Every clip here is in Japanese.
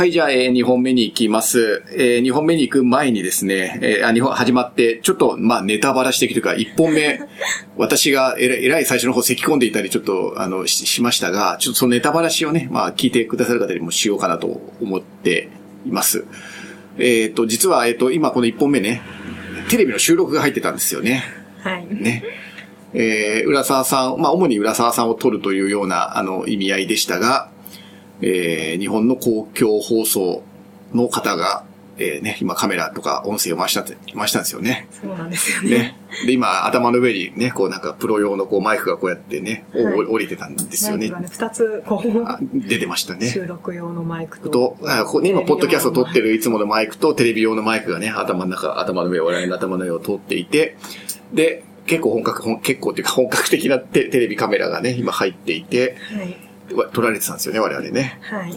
はい、じゃあ、えー、2本目に行きます。えー、2本目に行く前にですね、えー、あ、2本始まって、ちょっと、まあ、ネタバラしていくというか、1本目、私がえらい、えらい最初の方咳き込んでいたり、ちょっと、あの、ししましたが、ちょっとそのネタバラしをね、まあ、聞いてくださる方にもしようかなと思っています。えっ、と、実は、えっ、と、今この1本目ね、テレビの収録が入ってたんですよね。はい。ね。えー、浦沢さん、まあ、主に浦沢さんを撮るというような、あの、意味合いでしたが、えー、日本の公共放送の方が、えー、ね、今カメラとか音声を回したって、回したんですよね。そうなんですよね。ね。で、今、頭の上にね、こうなんかプロ用のこうマイクがこうやってね、おはい降りてたんですよねマイク。がね、二つ、こう、あ出てましたね。収録用のマイクと。と、あここね今、ポッドキャストを撮ってるいつものマイクとテレビ用のマイクがね、頭の中、頭の上、我々の頭の上を通っていて、で、結構本格、本結構っていうか本格的なテテレビカメラがね、今入っていて、はい。わ撮られてたんですよね、我々ね。はい。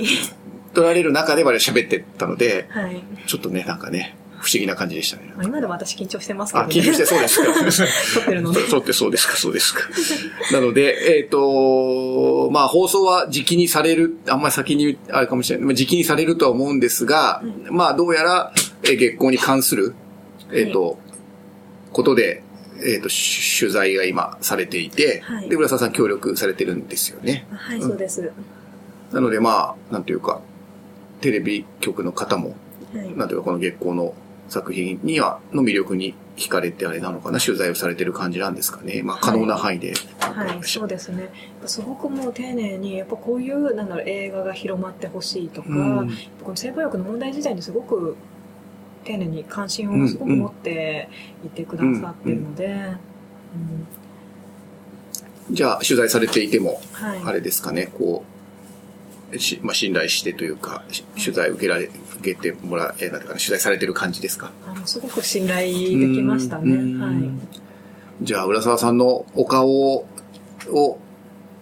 撮られる中で我々喋ってたので、はい。ちょっとね、なんかね、不思議な感じでしたね。まあ、今でも私緊張してますけどあ、ね。緊張してそうですか。撮ってるので。そうってそうですか、そうですか。なので、えっ、と、まあ放送は時期にされる、あんまり先に、あれかもしれない、まあ時期にされるとは思うんですが、まあどうやら、えー月光に関する、えっ、と、ことで、えっ、と、し取材が今されていて、はいで、浦沢さん協力されてるんですよね。はい、そうです。なのでまあ、なんというか、テレビ局の方も、はい。なんていうかこの月光の作品には、の魅力に惹かれてあれなのかな、取材をされてる感じなんですかね。まあ可能な範囲で。はい、そうですね。すごくもう丁寧に、やっぱこういう、なんだろう、映画が広まってほしいとか、うんこの性暴力の問題自体にすごく丁寧に関心をすごく持っていてくださってるので、うんじゃあ、取材されていても、はい。あれですかね、こう、しまあ、信頼してというか、し取材を受けられ、受けてもらえ、なんていうかな、取材されてる感じですか？あのすごく信頼できましたね。うんはい。じゃあ、浦沢さんのお顔を、を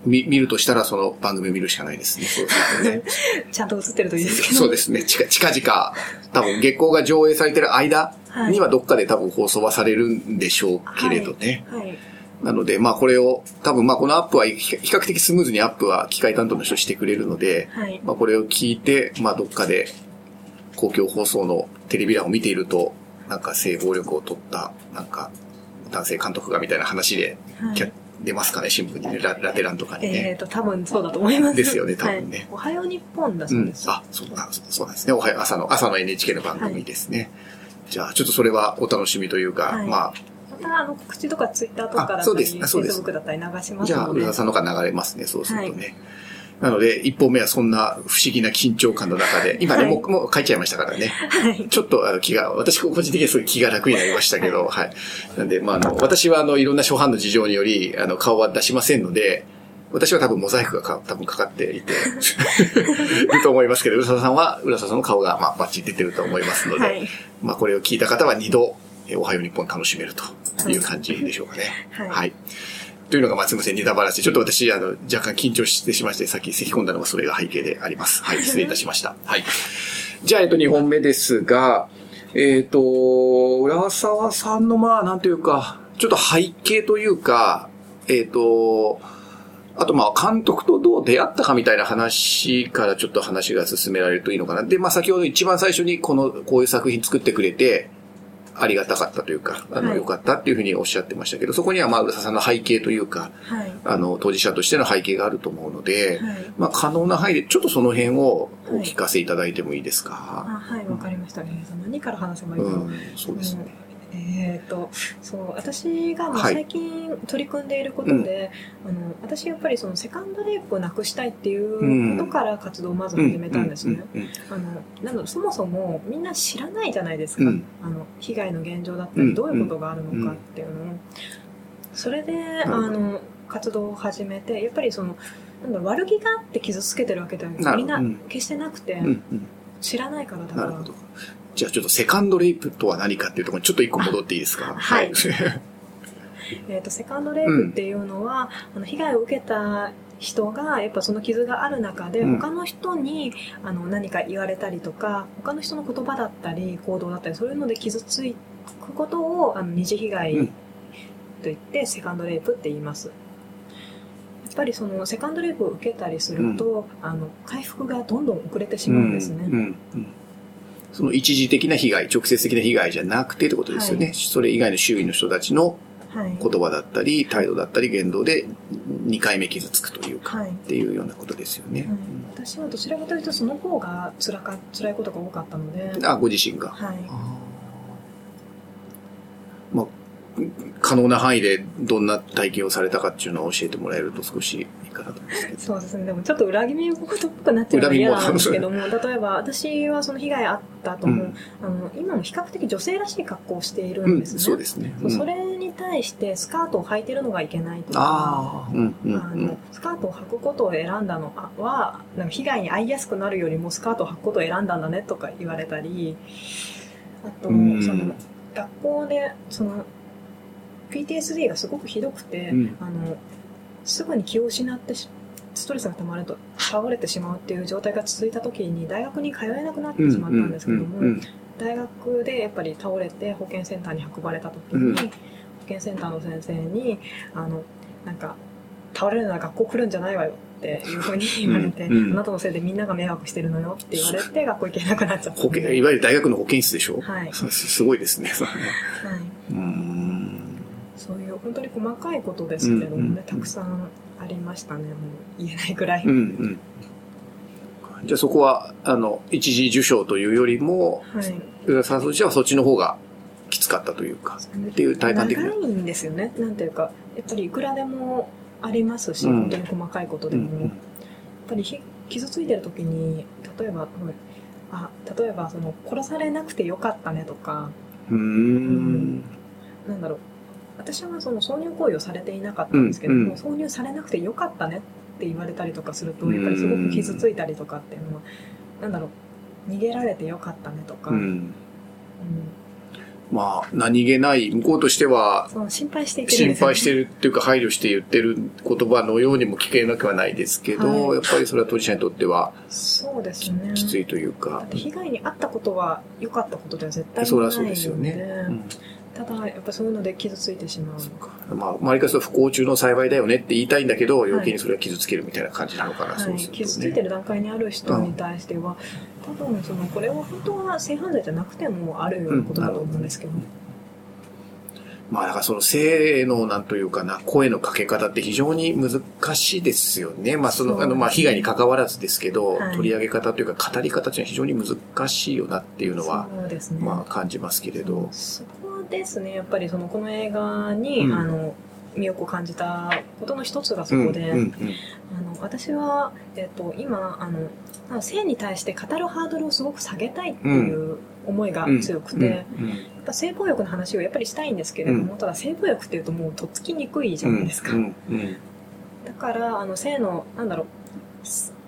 見見るとしたら、その番組を見るしかないですね。そうですね。ちゃんと映ってるといいですけど。そうですね。近近々、多分月光が上映されてる間にはどっかで多分放送はされるんでしょうけれどね。はい。なので、まあこれを、多分まあこのアップは比比較的スムーズにアップは機械担当の人してくれるので、はい。まあこれを聞いて、まあどっかで公共放送のテレビ欄を見ていると、なんか性暴力を取った、なんか男性監督がみたいな話で、はい出ますかね、新聞にね、ララテ欄とかにえっ、ね。と、多分そうだと思います。ですよね多分ねはいおはよう日本だうんそうです。。あ、そうなんそうなんですね。おはよう、朝の、朝の NHK の番組ですね。じゃあ、ちょっとそれはお楽しみというか、はいまあ、また、あの、告知とかツイッターとかだったり、あそうですあそうです Facebook だったり流しますじゃあ、ので。浦田さんの方が流れますね、そうするとね。なので、一本目はそんな不思議な緊張感の中で、今ね、はいもう、もう書いちゃいましたからね。はい。ちょっとあの気が、私個人的にはすごい気が楽になりましたけど、はい。なんで、まあ、あの、私はあの、いろんな初版の事情により、あの、顔は出しませんので、私は多分モザイクがか多分かかっていて、いると思いますけど、浦沢さんは、浦沢さんの顔が、まあ、バッチリ出てると思いますので、はいまあ、これを聞いた方は二度、えおはよう日本楽しめるという感じでしょうかね。はいというのが、まあ、すみません、ネタバラシ。ちょっと私、あの、若干緊張してしまして、さっき咳き込んだのがそれが背景であります。はい、失礼いたしました。はい。じゃあ、えっと、2本目ですが、えっ、と、浦沢さんの、まあ、なんというか、ちょっと背景というか、えっ、と、あと、まあ、監督とどう出会ったかみたいな話からちょっと話が進められるといいのかな。で、まあ、先ほど一番最初にこの、こういう作品作ってくれて、ありがたかったというか、あの、はい良かったっていうふうにおっしゃってましたけど、そこには、まあ、浦沢さんの背景というか、はい。あの、当事者としての背景があると思うので、はいまあ、可能な範囲で、ちょっとその辺をお聞かせいただいてもいいですか？あはい、わかりましたね。何から話せばいいかな。うん、そうですね。えっ、と、そう、私が最近取り組んでいることで、あの、私やっぱりそのセカンドレイプをなくしたいっていうことから活動をまず始めたんですね。うんうんあの、なんだろう、そもそもみんな知らないじゃないですか。うん。あの、被害の現状だったうんり、どういうことがあるのかっていうのを。それで、あの、活動を始めて、やっぱりその、なんだ悪気があって傷つけてるわけではみんな決してなくて、うんうん。知らないからだから。じゃあちょっとセカンドレイプとは何かっていうところにちょっと一個戻っていいですか？はい。えー、とセカンドレイプっていうのは、あの被害を受けた人がやっぱその傷がある中でうん。他の人にあの何か言われたりとか他の人の言葉だったり行動だったりそういうので傷つくことをあの二次被害うん。と言ってセカンドレイプって言います。ぱりそのセカンドレイプを受けたりすると、あの回復がどんどん遅れてしまうんですね。その一時的な被害、直接的な被害じゃなくてってことですよね。はいそれ以外の周囲の人たちのはい。言葉だったり、態度だったり、言動で2回目傷つくというか、はいっていうようなことですよね。はい私はどちらかというとその方が辛か辛いことが多かったので、あ、ご自身が。はい、まあ、可能な範囲でどんな体験をされたかっていうのを教えてもらえると少しいいかなと思うんですけど。そうですね。でもちょっと裏切り事っぽくなっちゃうのが嫌なんですけども 例えば私はその被害あった後も、う。ん。あの今も比較的女性らしい格好をしているうんん、ですね、そうですね。そうそれに対してスカートを履いてるのがいけないとか。ああ、うん、うん、あのスカートを履くことを選んだのは被害に遭いやすくなるよりもスカートを履くことを選んだんだねとか言われたりあと、うん。その学校でその PTSD がすごくひどくて、うん。あのすぐに気を失ってしストレスが溜まると倒れてしまうっていう状態が続いた時に大学に通えなくなってしまったんですけども、大学でやっぱり倒れて保健センターに運ばれた時に、うん。保健センターの先生にあのなんか倒れるなら学校来るんじゃないわよっていうふうに言われて、うん。うん。あなたのせいでみんなが迷惑してるのよって言われて学校行けなくなっちゃった。保健、いわゆる大学の保健室でしょ？はい。す すごいですね。それ。ねはい、うーん。そういう本当に細かいことですけれどもね、うんうんたくさんありましたねもう言えないぐらい、うんうん。じゃあそこは、あの、一時受賞というよりも、はい。浦沢としてはそっちの方がきつかったというか、っていう体感的な。長いんですよね。なんていうかやっぱりいくらでもありますし、うん。本当に細かいことでも、やっぱりひ傷ついてる時に例えば、はいあ例えばその殺されなくてよかったねとか。うん。うーん。なんだろう私はその挿入行為をされていなかったんですけども、うんうん。挿入されなくてよかったねって言われたりとかするとやっぱりすごく傷ついたりとかっていうのは、なんだろう逃げられてよかったねとか、ううん。ん。まあ、何気ない、向こうとしては、心配していてるね。心配してるっていうか配慮して言ってる言葉のようにも聞けなくはないですけど、はい。やっぱりそれは当事者にとってはそうですね。きついというだか被害に遭ったことは良かったことでは絶対ないので。そうですよね。うんただやっぱそういうので傷ついてしまう。まあ、周りからすると不幸中の幸いだよねって言いたいんだけど、余計にそれは傷つけるみたいな感じなのかな、そうはい、すると傷ついてね。る段階にある人に対しては、多分そのこれは本当は性犯罪じゃなくてもあるようなことだと思うんですけど、まあ、だからその性のなんというかな、声のかけ方って非常に難しいですよね。まあ、その、あの、まあ、被害に関わらずですけど、はい。取り上げ方というか語り方っていうのは非常に難しいよなっていうのは、そうですね、まあ、感じますけれど。そこですね。やっぱりそのこの映画に、うん。あの魅力を感じたことの一つがそこで、うんうんあの私は、えっと、今あのまあ性に対して語るハードルをすごく下げたいっていう思いがうん。強くて、やっうん。ぱ性暴力の話をやっぱりしたいんですけれども、ただ性暴力っていうともうとっつきにくいじゃないですか、うん。うん。だからあの性のなんだろう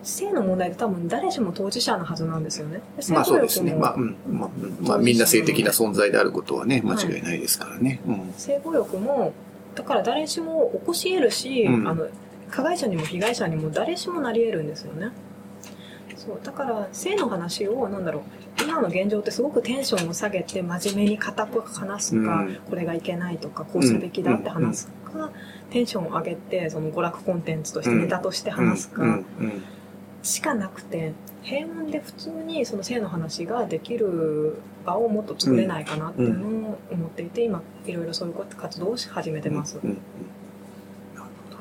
性の問題って多分誰しも当事者のはずなんですよね。まあそうですね。まあ、うん。まあ、うんまあ、みんな性的な存在であることはね、間違いないですからね。うん。性暴力もだから誰しも起こし得るし、うん。あの加害者にも被害者にも誰しもなり得るんですよね。そう。だから性の話をなんだろう今の現状ってすごくテンションを下げて真面目に固く話すか、うん。これがいけないとかこうするべきだって話すか、テンションを上げてその娯楽コンテンツとしてネタとして話すか、うん。うんしかなくて平穏で普通にその性の話ができる場をもっと作れないかなっていうのを思っていて、今いろいろそういう活動をし始めてます、うんうんなるほど。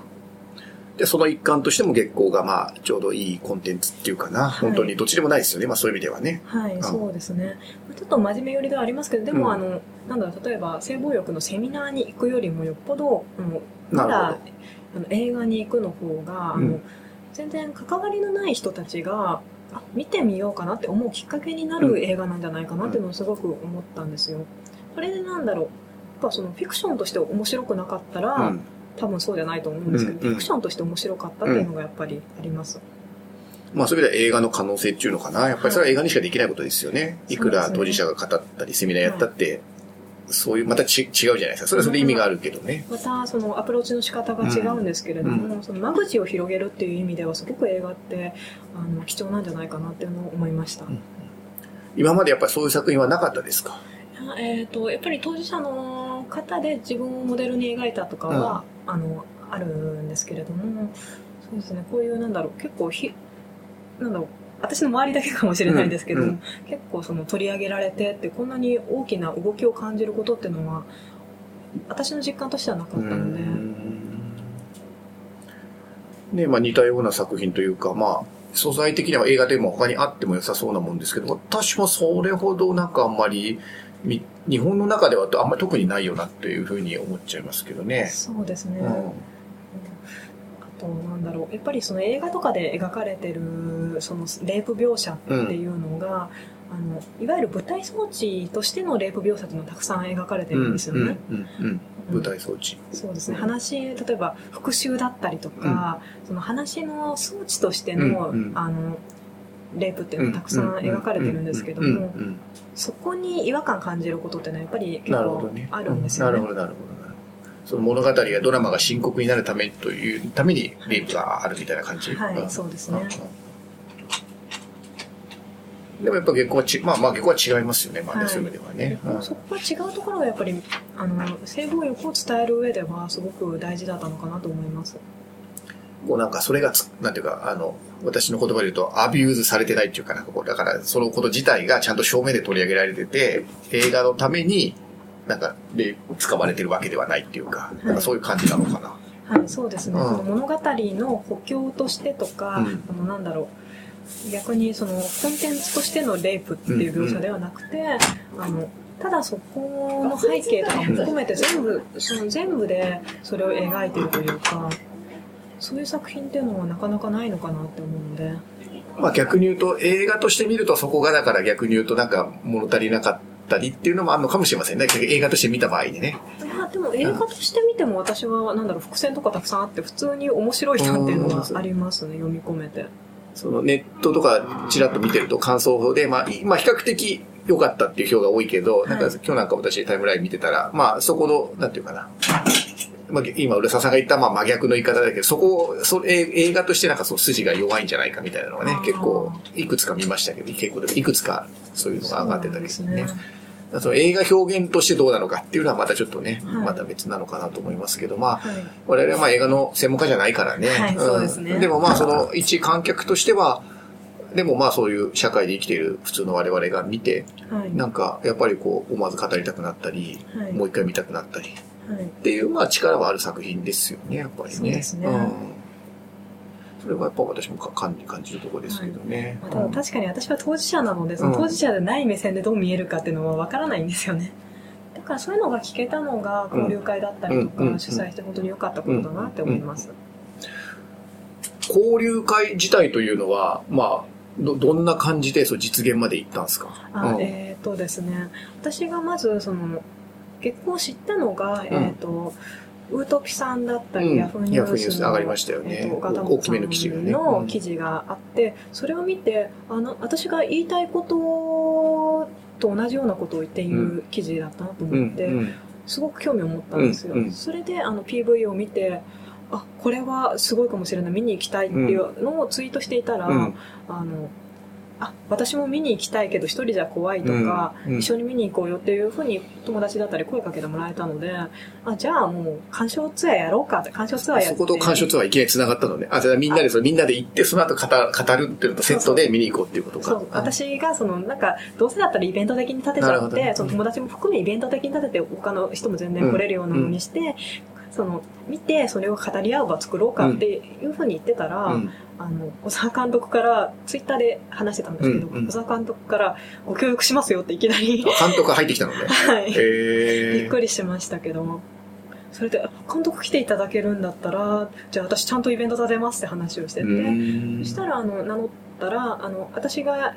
で、その一環としても月光がまあ、ちょうどいいコンテンツっていうかな、はい。本当にどっちでもないですよね。まあそういう意味ではね。はい、ん。そうですね。ちょっと真面目寄りではありますけどでも、うん。あのなんだろう例えば性暴力のセミナーに行くよりもよっぽどあのなるほど。まだあの映画に行くの方が、あのうん全然関わりのない人たちがあ見てみようかなって思うきっかけになる映画なんじゃないかなっていうのをすごく思ったんですよ。これでなんだろうやっぱそのフィクションとして面白くなかったら、うん多分そうじゃないと思うんですけど、うんうんフィクションとして面白かったっていうのがやっぱりあります。まあそういう意味では映画の可能性っていうのかな。やっぱりそれは映画にしかできないことですよね。いくら当事者が語ったり、セミナーやったって、そういう、またち違うじゃないですか。それはそれで意味があるけどね。またそのアプローチの仕方が違うんですけれども、その間口を広げるっていう意味ではすごく映画ってあの貴重なんじゃないかなっていうのを思いました。ん今までやっぱりそういう作品はなかったですか？えー、とやっぱり当事者の方で自分をモデルに描いたとかは、あのあるんですけれどもそうですねこういうなんだろう結構ひなんだろう私の周りだけかもしれないんですけど、うんうん。結構その取り上げられてってこんなに大きな動きを感じることっていうのは私の実感としてはなかったので、ね、まあ似たような作品というか、まあ、素材的には映画でも他にあっても良さそうなもんですけど、私もそれほどなんかあんまり、み日本の中ではあんまり特にないよなっていうふうに思っちゃいますけどね。そうですね、うん。あとなんだろうやっぱりその映画とかで描かれてるそのレイプ描写っていうのが、あのいわゆる舞台装置としてのレイプ描写っていうのがたくさん描かれてるんですよね。うんうんうんうん舞台装置。そうですね話例えば復讐だったりとか、その話の装置としての,、うんうんあのレイプっていうのがたくさん描かれてるんですけども、うんうんそこに違和感感じることってのはやっぱり結構。あるんですよね。なるほど、なるほど。なるほどその物語やドラマが深刻になるためというためにレイプがあるみたいな感じ？はいんそうですねうんでもやっぱ下校はち、まあまあ下校は違いますよね、まあね、はいそういう意味ではね。うんそこは違うところがやっぱりあの性暴力を伝える上ではすごく大事だったのかなと思います。こうなんかそれがつ、なんていうか、あの、私の言葉で言うと、 abuse されてないっていうかなんかこう、だからそのこと自体がちゃんと正面で取り上げられてて、映画のために、なんか、で、使われてるわけではないっていうか、なんかそういう感じなのかな。はい、そうですね。うん物語の補強としてとか、うんあのなんだろう、逆にそのコンテンツとしてのレイプっていう描写ではなくて、あのただそこの背景とかも含めて全部その全部でそれを描いてるというか。そういう作品っていうのはなかなかないのかなって思うので、まあ逆に言うと、映画として見るとそこがだから逆に言うとなんか物足りなかったりっていうのもあるのかもしれませんね。映画として見た場合にね。まあでも映画として見ても私はなんだろう伏線とかたくさんあって普通に面白いなっていうのはありますね読み込めて。そのネットとかちらっと見てると感想で、まあ、いまあ比較的良かったっていう票が多いけど、なんかはい今日なんか私タイムライン見てたら、まあそこの、なんていうかな。まあ、今、浦沢さんが言ったまあ真逆の言い方だけど、そこを、それ映画としてなんかその筋が弱いんじゃないかみたいなのがね結構、いくつか見ましたけど、結構いくつかそういうのが上がってたりするね。そうなんですその映画表現としてどうなのかっていうのはまたちょっとね、はい。また別なのかなと思いますけど、まあ、はい。我々はまあ映画の専門家じゃないからね。はいそうですね。んでもまあその一観客としては、でもまあそういう社会で生きている普通の我々が見て、はい。なんかやっぱりこう思わず語りたくなったり、はい。もう一回見たくなったりはい。っていうまあ力はある作品ですよね、やっぱりね。そうですね。んそれはやっぱ私もか感じ感じるところですけどね。まあ、ただ確かに私は当事者なのでその当事者でない目線でどう見えるかっていうのは分からないんですよね。だからそういうのが聞けたのが交流会だったりとか、うん主催して本当に良かったことだなって思います、交流会自体というのは、まあ、ど、どんな感じでそう実現まで行ったんですか？あうん。えっ、とですね。私がまずその結婚を知ったのが、えっ、とウートピさんだったり、うん。ヤフーニュース上がりましたよね。えー大きめの記事がね。の記事があってそれを見てあの私が言いたいことと同じようなことを言っている記事だったなと思って、うんすごく興味を持ったんですよ、それであの PV を見てあこれはすごいかもしれない見に行きたいっていうのをツイートしていたら、うん。あのあ私も見に行きたいけど一人じゃ怖いとか、うんうん。一緒に見に行こうよっていうふうに友達だったり声かけてもらえたのであじゃあもう鑑賞ツアーやろうかって鑑賞ツアーやって。そこと鑑賞ツアーいきなり繋がったのね。あ、じゃあみんなで、それみんなで行って、その後語語るっていうのとセットで見に行こうっていうことか。そう。私がそのなんかどうせだったらイベント的に立てちゃって、ね。その友達も含めイベント的に立てて他の人も全然来れるようなのにして、その見てそれを語り合う場作ろうかっていうふうに言ってたら、うんあの小沢監督からツイッターで話してたんですけど、うんうん。小沢監督からご協力しますよっていきなり、監督が入ってきたのね。はい、びへっくりしましたけどそれで監督来ていただけるんだったらじゃあ私ちゃんとイベント立てますって話をしてて、そしたらあの名乗ったらあの私が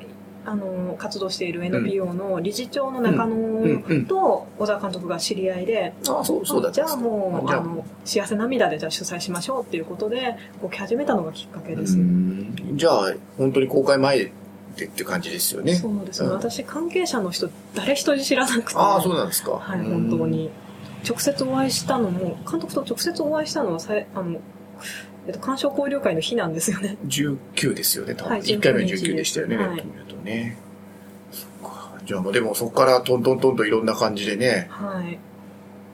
あの活動している NPO の理事長の中野と小沢監督が知り合いで、あ、そう、そうだじゃあもうあ。あの幸せ涙でじゃあ主催しましょうっていうことで動き始めたのがきっかけです、うん。じゃあ、本当に公開前でっていう感じですよね。そうですね、うん。私関係者の人誰一人知らなくて。ああ、そうなんですか。はい本当に。直接お会いしたのも監督と直接お会いしたのはさいあの、えっと、鑑賞交流会の日なんですよね19ですよね、多分。はい1回目は19 19でしたよね、はいネット見るとね。そっか。じゃあもうでもそこからトントントンといろんな感じでね、はい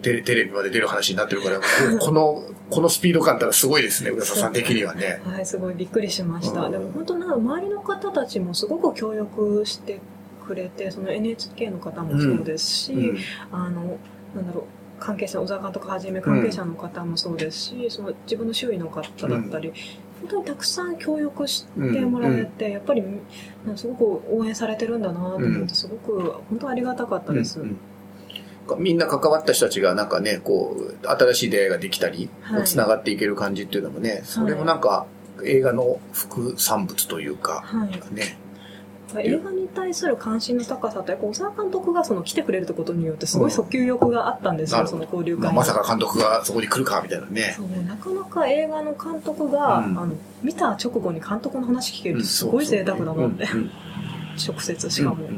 テレテレビまで出る話になってるから、この、このスピード感ったらすごいですね、浦沢さん的にはね。はい、すごいびっくりしました。うんでも本当なんか周りの方たちもすごく協力してくれて、その NHK の方もそうですし、うんあの、なんだろう、関係者、小沢監督はじめ関係者の方もそうですし、その自分の周囲の方だったり、本当にたくさん協力してもらえて、やっぱりすごく応援されてるんだなと思って、すごく本当ありがたかったです。うん。うん。みんな関わった人たちがなんかね、こう、新しい出会いができたり、はい。繋がっていける感じっていうのもね、それもなんか映画の副産物というか、はい。ね。映画に対する関心の高さと、やっぱ小沢監督がその来てくれるってことによって、すごい訴求欲があったんですよ、うんその交流まあ。まさか監督がそこに来るかみたいなね。そうなかなか映画の監督が、うん。あの見た直後に監督の話聞けるってすごい贅沢だなって、うんうん直接しかも、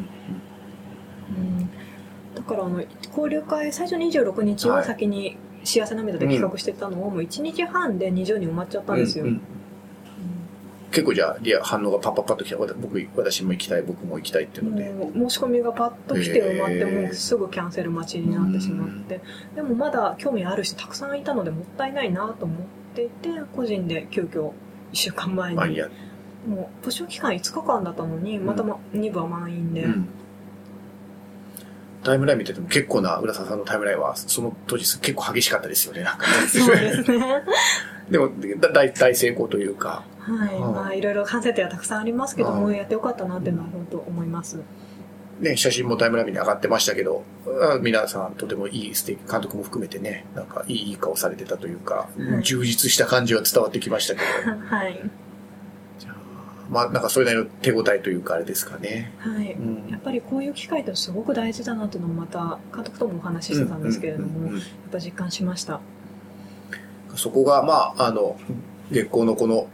だからあの交流会最初26日を先に幸せ涙で企画してたのを、もう1日半で20人埋まっちゃったんですよ、うんうん結構じゃあ、リア反応がパッパッパッと来た。僕、私も行きたい、僕も行きたいっていうので。申し込みがパッと来て埋まって、へーもうすぐキャンセル待ちになってしまって、でもまだ興味ある人たくさんいたのでもったいないなと思っていて個人で急遽1週間前に。もう募集期間5日間だったのにまた、ま2部は満員で、うんタイムライン見てても結構な、浦沢さんのタイムラインは、その当日結構激しかったですよね、なんかね。そうですね でも、だ大大成功というか、はい、うんまあいろいろ反省点はたくさんありますけども、うんやってよかったなっていうのは本当思います、ね、写真もタイムラインに上がってましたけど、あ皆さんとてもいい素敵、監督も含めてね、なんかいい顔されてたというか、はい。充実した感じは伝わってきましたけど、はい。まあなんかそれなりの手応えというかあれですかね。はい、うん。やっぱりこういう機会ってすごく大事だなっていうのもまた監督ともお話ししてたんですけれども、やっぱ実感しました。そこが、まあ、あの、月光のこの、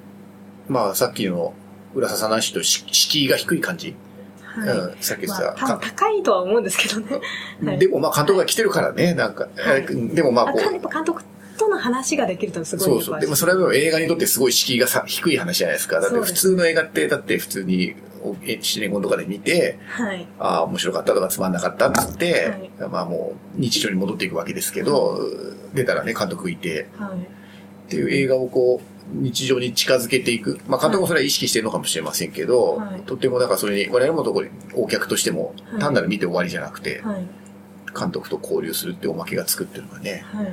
まあさっきの浦沢さんの話とし敷居が低い感じ。はい、うん、さっき言ってまあ、た、多分高いとは思うんですけどね。はいでもまあ監督が来てるからね、なんか、はいえーでもまああこう、やっぱ監督との話ができるとすごいそうそう。でもそれは映画にとってすごい敷居がさ低い話じゃないですか。だって普通の映画って、だって普通におえシネコンとかで見て、はい。ああ、面白かったとかつまんなかったっつって、まあもう日常に戻っていくわけですけど、出たらね、監督いて、はい。っていう映画をこう、日常に近づけていく。まあ監督もそれは意識してるのかもしれませんけど、はいとってもなんかそれに、我々もとこに、お客としてもはい単なる見て終わりじゃなくて、はい。監督と交流するっておまけがつくっていうのがね、はい。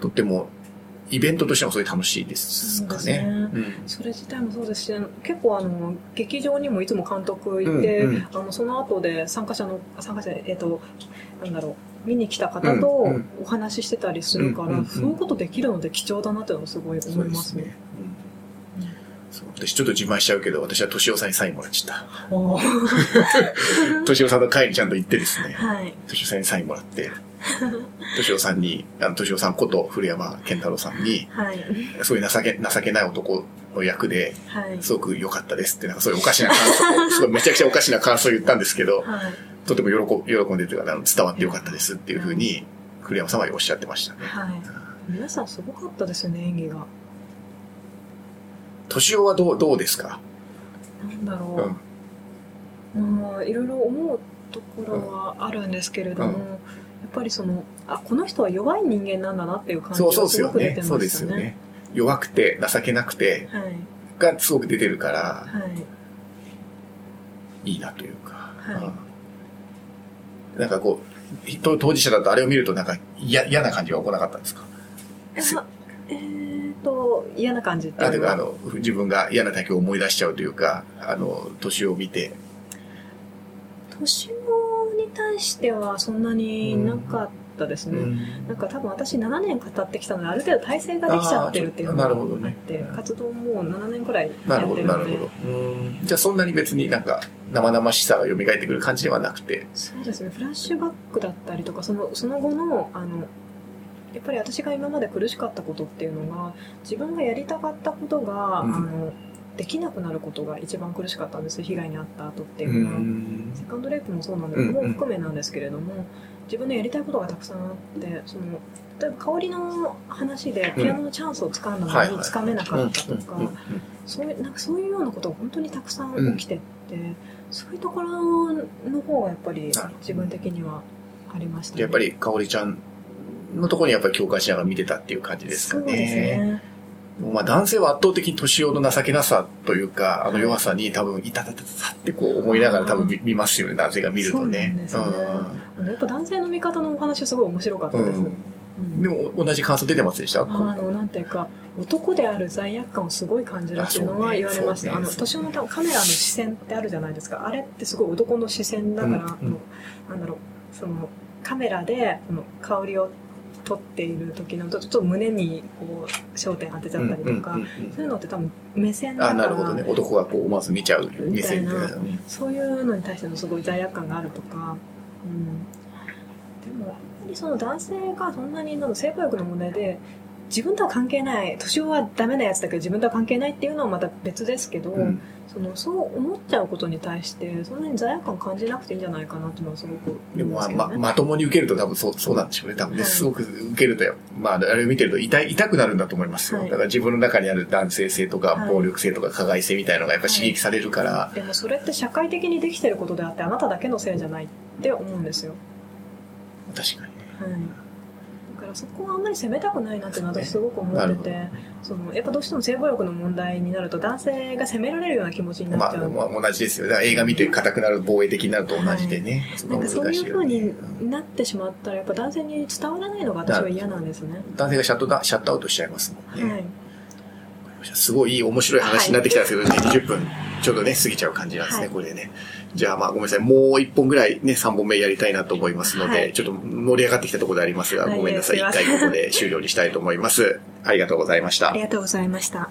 とっても、イベントとしてもすごい楽しいですかね。そうですねうんそれ自体もそうですし、結構あの、劇場にもいつも監督いて、うんうんあの、その後で参加者の、参加者、えっ、と、なんだろう、見に来た方とお話ししてたりするから、そういうことできるので貴重だなっていうのをすごい思いますね。私ちょっと自慢しちゃうけど、私は敏夫さんにサインもらっちゃった。敏夫さんの会にちゃんと行ってですね、はい。敏夫さんにサインもらって、敏夫さんに、あの、敏夫さんこと古山健太郎さんに、はい。そういう情け、情けない男の役で、はい。すごく良かったですって、なんかそういうおかしな感想、すごいめちゃくちゃおかしな感想を言ったんですけど、はい。とても喜喜んでというか、伝わって良かったですっていうふうに、古山さんはおっしゃってましたね。はい。皆さんすごかったですよね、演技が。敏夫はどう、どうですか？なんだうん。ろう。まあ、いろいろ思うところはあるんですけれども、うんやっぱりその、あ、この人は弱い人間なんだなっていう感じがですごく出て。まそうで。すよね。弱くて、情けなくて、はい。がすごく出てるから、はい。いいなというか。はいうんなんかこう、当当事者だとあれを見るとなんか嫌嫌な感じは起こらなかったんですか？えーと、嫌な感じってあいうかあの、自分が嫌な体験を思い出しちゃうというか、あの、年を見て、年子に対してはそんなになかったですね。なんか多分私7年語ってきたので、ある程度体制ができちゃってるっていうのがあって、活動も7年くらいやってるので。なるほど。うん。じゃあそんなに別になんか生々しさが蘇ってくる感じではなくて、そうですね、フラッシュバックだったりとか、そのその後の、あの、やっぱり私が今まで苦しかったことっていうのが、自分がやりたかったことが、うん。あの、できなくなることが一番苦しかったんです、被害に遭った後ってういうのは。ん。セカンドレイプもそうなんで、うん。も含めなんですけれども、自分のやりたいことがたくさんあって、その、例えば香りの話でピアノのチャンスをつかんだのにつかめなかったとか、うん。うん。そういう、なんかそういうようなことが本当にたくさん起きてって、そういうところの方がやっぱり自分的にはありました、ね。やっぱり、かおりちゃんのところにやっぱり共感しながら見てたっていう感じですかね。そうですね。まあ男性は圧倒的に年男の情けなさというか、あの弱さに多分いたたたたってこう思いながら多分見見ますよね、男性が見るとね。そうですね。あのやっぱ男性の味方のお話はすごい面白かったです。うん。うん。でも同じ感想出てますでした？あのなんていうか男である罪悪感をすごい感じるっていうのは言われました、あそうね。あの年のカメラの視線ってあるじゃないですか。あれってすごい男の視線だから、うんなんだろうそのカメラでこの香りを撮っている時のちょっと胸にこう焦点当てちゃったりとか、そういうのって多分目線だあ、からなるほどね。男がこう、まず見ちゃう目線ってやつだね。そういうのに対してのすごい罪悪感があるとか、うん、でもやっぱりその男性がそんなに性暴力の問題で自分とは関係ない年上はダメなやつだけど自分とは関係ないっていうのはまた別ですけど、うんそのそう思っちゃうことに対してそんなに罪悪感感じなくていいんじゃないかなっていうのはすごく思でもま。ままともに受けると多分そう、そうなんでしょうね。多分ね、はいすごく受けると、まあ、あれを見てると痛い、痛くなるんだと思いますよ。はいだから自分の中にある男性性とかはい暴力性とか加害性みたいなのがやっぱ刺激されるから、でもそれって社会的にできてることであってあなただけのせいじゃないって思うんですよ。確かにね。はい、だからそこはあんまり責めたくないなって私すごく思っててそのやっぱどうしても性暴力の問題になると男性が責められるような気持ちになまあ、っちゃう、まあ、同じですよ。だから映画見て硬くなる、防衛的になると同じでね。そこなんはかそういう風難しいよねになってしまったらやっぱ男性に伝わらないのが私は嫌なんですね。男性がシャットダシャットアウトしちゃいますもんね。はい、すごいいい面白い話になってきたんですけどね、20分。ちょうどね、過ぎちゃう感じなんですね、はい。これでね。じゃあまあごめんなさい、もう一本ぐらいね、3本目やりたいなと思いますので、はい。ちょっと盛り上がってきたところでありますが、はいごめんなさい、一すいません回ここで終了にしたいと思います。ありがとうございました。あり。がとうございました。